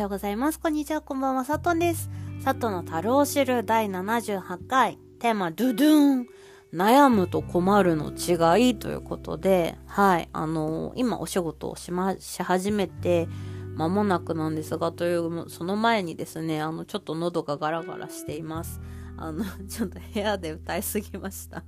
ようございます。こんにちは、こんばんは、さとんです。さとの樽を知る第78回、テーマ、ドゥドゥン。悩むと困るの違いということで、はい、あのー、今お仕事をしま、し始めて、間もなくなんですが、という、その前にですね、あの、ちょっと喉がガラガラしています。あの、ちょっと部屋で歌いすぎました。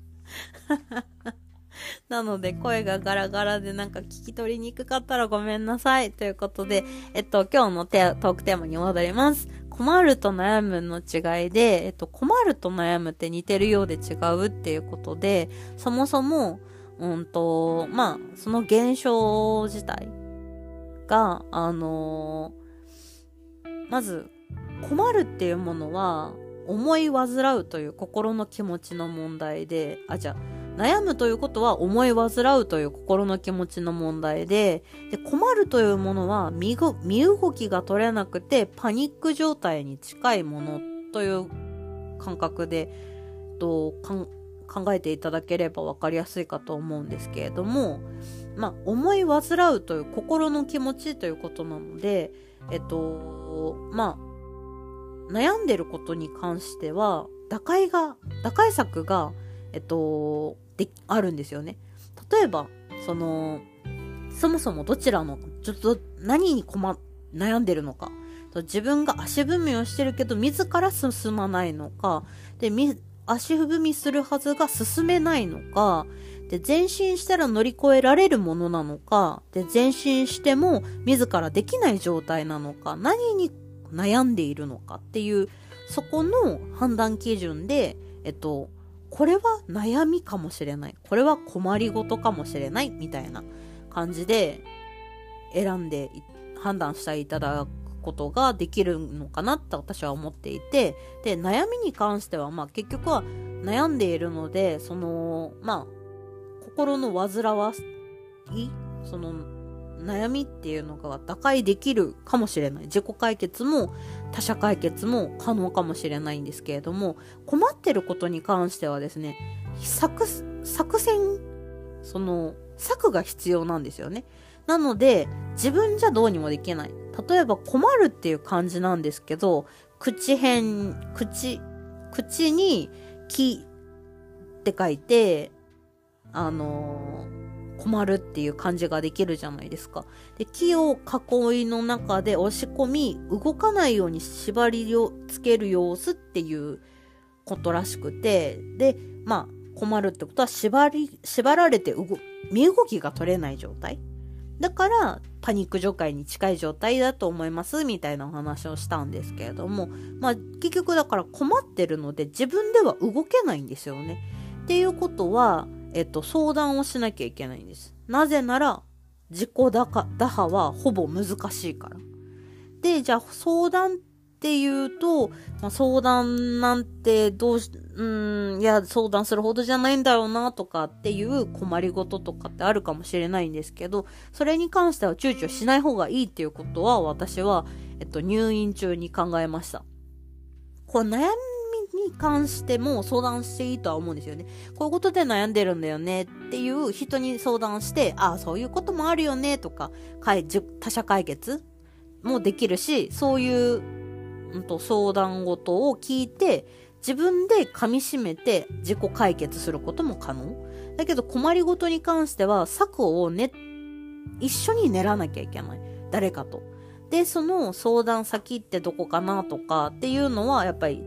なので声がガラガラでなんか聞き取りにくかったらごめんなさい。ということで、えっと、今日のテトークテーマに戻ります。困ると悩むの違いで、えっと、困ると悩むって似てるようで違うっていうことで、そもそも、うんと、まあ、その現象自体が、あのー、まず、困るっていうものは、思い煩うという心の気持ちの問題で、あ、じゃあ、悩むということは思い煩うという心の気持ちの問題で、で困るというものは身動きが取れなくてパニック状態に近いものという感覚で、と考えていただければ分かりやすいかと思うんですけれども、まあ、思い煩うという心の気持ちということなので、えっと、まあ、悩んでることに関しては、打開が、打開策が、えっと、で、あるんですよね。例えば、その、そもそもどちらの、ちょっと何に困、悩んでるのか。自分が足踏みをしてるけど、自ら進まないのか。で、足踏みするはずが進めないのか。で、前進したら乗り越えられるものなのか。で、前進しても自らできない状態なのか。何に悩んでいるのかっていう、そこの判断基準で、えっと、これは悩みかもしれない。これは困りごとかもしれない。みたいな感じで選んで判断していただくことができるのかなって私は思っていて、で、悩みに関しては、まあ結局は悩んでいるので、その、まあ、心の煩わい、その、悩みっていうのが打開できるかもしれない。自己解決も他者解決も可能かもしれないんですけれども、困ってることに関してはですね、作、作戦、その、策が必要なんですよね。なので、自分じゃどうにもできない。例えば困るっていう感じなんですけど、口辺、口、口に木って書いて、あのー困るっていう感じができるじゃないですか。で、木を囲いの中で押し込み、動かないように縛りをつける様子っていうことらしくて、で、まあ、困るってことは縛り、縛られて動、身動きが取れない状態。だから、パニック状態に近い状態だと思います、みたいなお話をしたんですけれども、まあ、結局だから困ってるので自分では動けないんですよね。っていうことは、えっと、相談をしなきゃいけないんです。なぜなら、自己打破はほぼ難しいから。で、じゃあ相談っていうと、まあ、相談なんてどうし、うん、いや、相談するほどじゃないんだろうなとかっていう困りごととかってあるかもしれないんですけど、それに関しては躊躇しない方がいいっていうことは私は、えっと、入院中に考えました。これ悩に関しても相談していいとは思うんですよね。こういうことで悩んでるんだよねっていう人に相談して、ああ、そういうこともあるよねとか、他者解決もできるし、そういう、うんと、相談事を聞いて、自分で噛み締めて自己解決することも可能。だけど困りごとに関しては策をね、一緒に練らなきゃいけない。誰かと。で、その相談先ってどこかなとかっていうのはやっぱり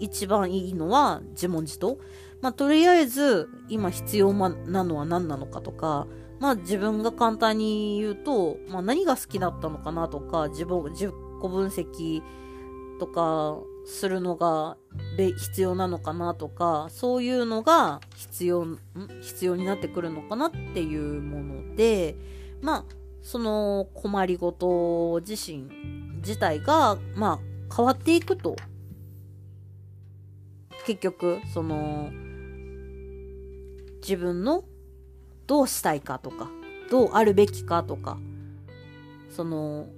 一番いいのは自問自答。まあ、とりあえず、今必要なのは何なのかとか、まあ、自分が簡単に言うと、まあ、何が好きだったのかなとか、自分、自己分析とかするのが必要なのかなとか、そういうのが必要、ん？必要になってくるのかなっていうもので、まあ、その困りごと自身自体が、まあ、変わっていくと結局、その、自分のどうしたいかとか、どうあるべきかとか、その、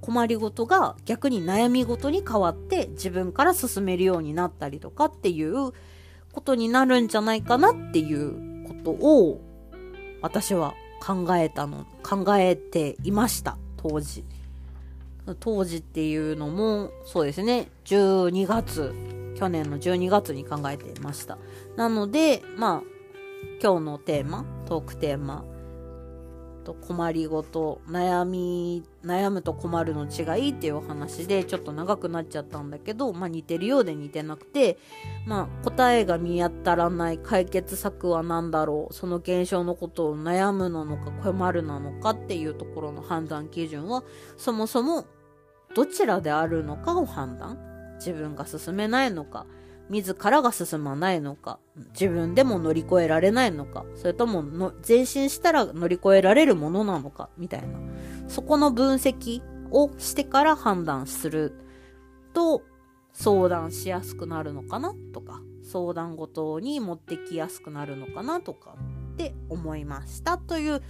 困りごとが逆に悩みごとに変わって自分から進めるようになったりとかっていうことになるんじゃないかなっていうことを私は考えたの、考えていました、当時。当時っていうのも、そうですね、12月、去年の12月に考えていました。なので、まあ、今日のテーマ、トークテーマ、と困りごと、悩み、悩むと困るの違いっていうお話でちょっと長くなっちゃったんだけど、まあ似てるようで似てなくて、まあ答えが見当たらない解決策は何だろう、その現象のことを悩むなのか困るなのかっていうところの判断基準は、そもそもどちらであるのかを判断。自分が進めないのか、自らが進まないのか、自分でも乗り越えられないのか、それともの前進したら乗り越えられるものなのか、みたいな。そこの分析をしてから判断すると、相談しやすくなるのかなとか、相談ごとに持ってきやすくなるのかなとかって思いましたという、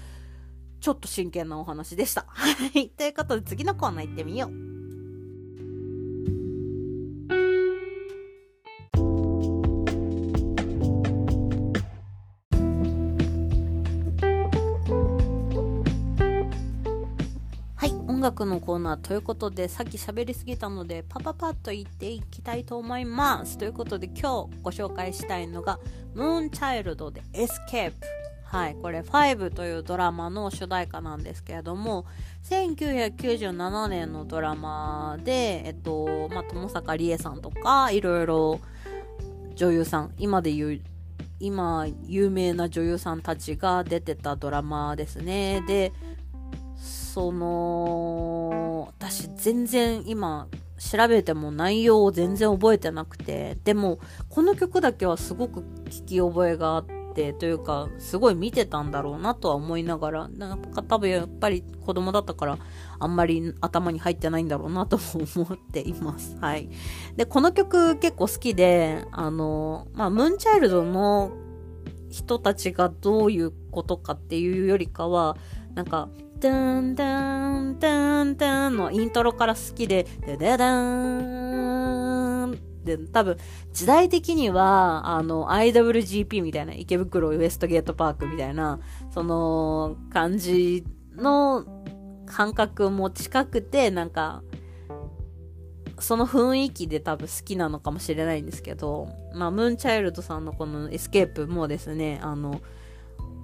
ちょっと真剣なお話でした。はい。ということで次のコーナー行ってみよう。音楽のコーナーということで、さっき喋りすぎたので、パパパッと言っていきたいと思います。ということで、今日ご紹介したいのが、 MOON CHILD で ESCAPE。はい、これ5というドラマの主題歌なんですけれども、1997年のドラマで、えっと、まあ、友坂理恵さんとか、いろいろ女優さん、今で言う、今有名な女優さんたちが出てたドラマですね。で、その、私全然今調べても内容を全然覚えてなくて、でもこの曲だけはすごく聞き覚えがあって、というか、すごい見てたんだろうなとは思いながら、なんか多分やっぱり子供だったから、あんまり頭に入ってないんだろうなとも思っています。はい。で、この曲結構好きで、あの、まあ、ムーンチャイルドの人たちがどういうことかっていうよりかは、なんか、ダンダンダンダンのイントロから好きで、ダダダーンで、多分、時代的には、あの、IWGP みたいな、池袋ウエストゲートパークみたいな、その、感じの感覚も近くて、なんか、その雰囲気で多分好きなのかもしれないんですけど、まあ、 MOON CHILD さんのこの ESCAPE もですね、あの、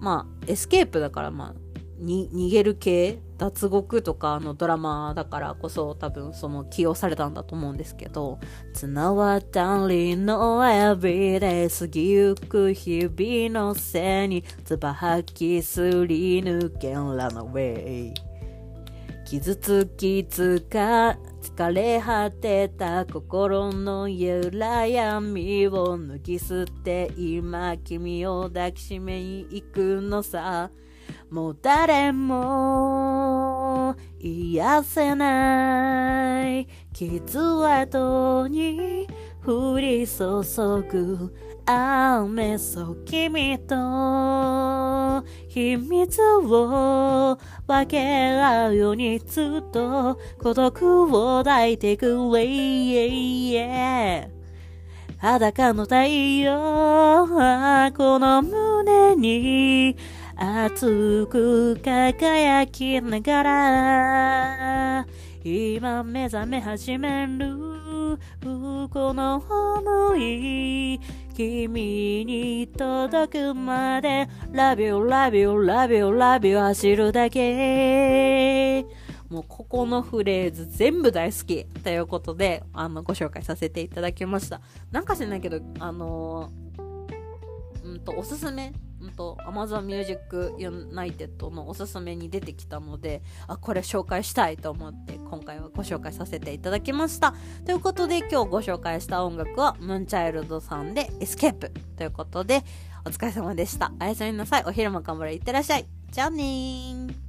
まあ、 ESCAPE だから、まあ、に逃げる系脱獄とかのドラマだからこそ多分その起用されたんだと思うんですけど綱渡りの everyday 過ぎゆく日々の背につば吐きすり抜けん run away。傷つきつか疲れ果てた心の揺ら闇を抜き捨て今君を抱きしめに行くのさ。もう誰も癒せない。傷跡に降り注ぐ雨そ君と秘密を分け合うようにずっと孤独を抱いてく。way 裸の太陽この胸に熱く輝きながら今目覚め始めるこの想い君に届くまで Love you, love you, love you, love you 走るだけもうここのフレーズ全部大好きということで、あの、ご紹介させていただきました。なんか知らないけど、あの、うんと、おすすめうんと、Amazon Music Unlimited のおすすめに出てきたので、あ、これ紹介したいと思って今回はご紹介させていただきました。ということで今日ご紹介した音楽は MOON CHILD さんで ESCAPE ということで、お疲れ様でした。おやすみなさい。お昼も頑張れ。いってらっしゃい。じゃあねー。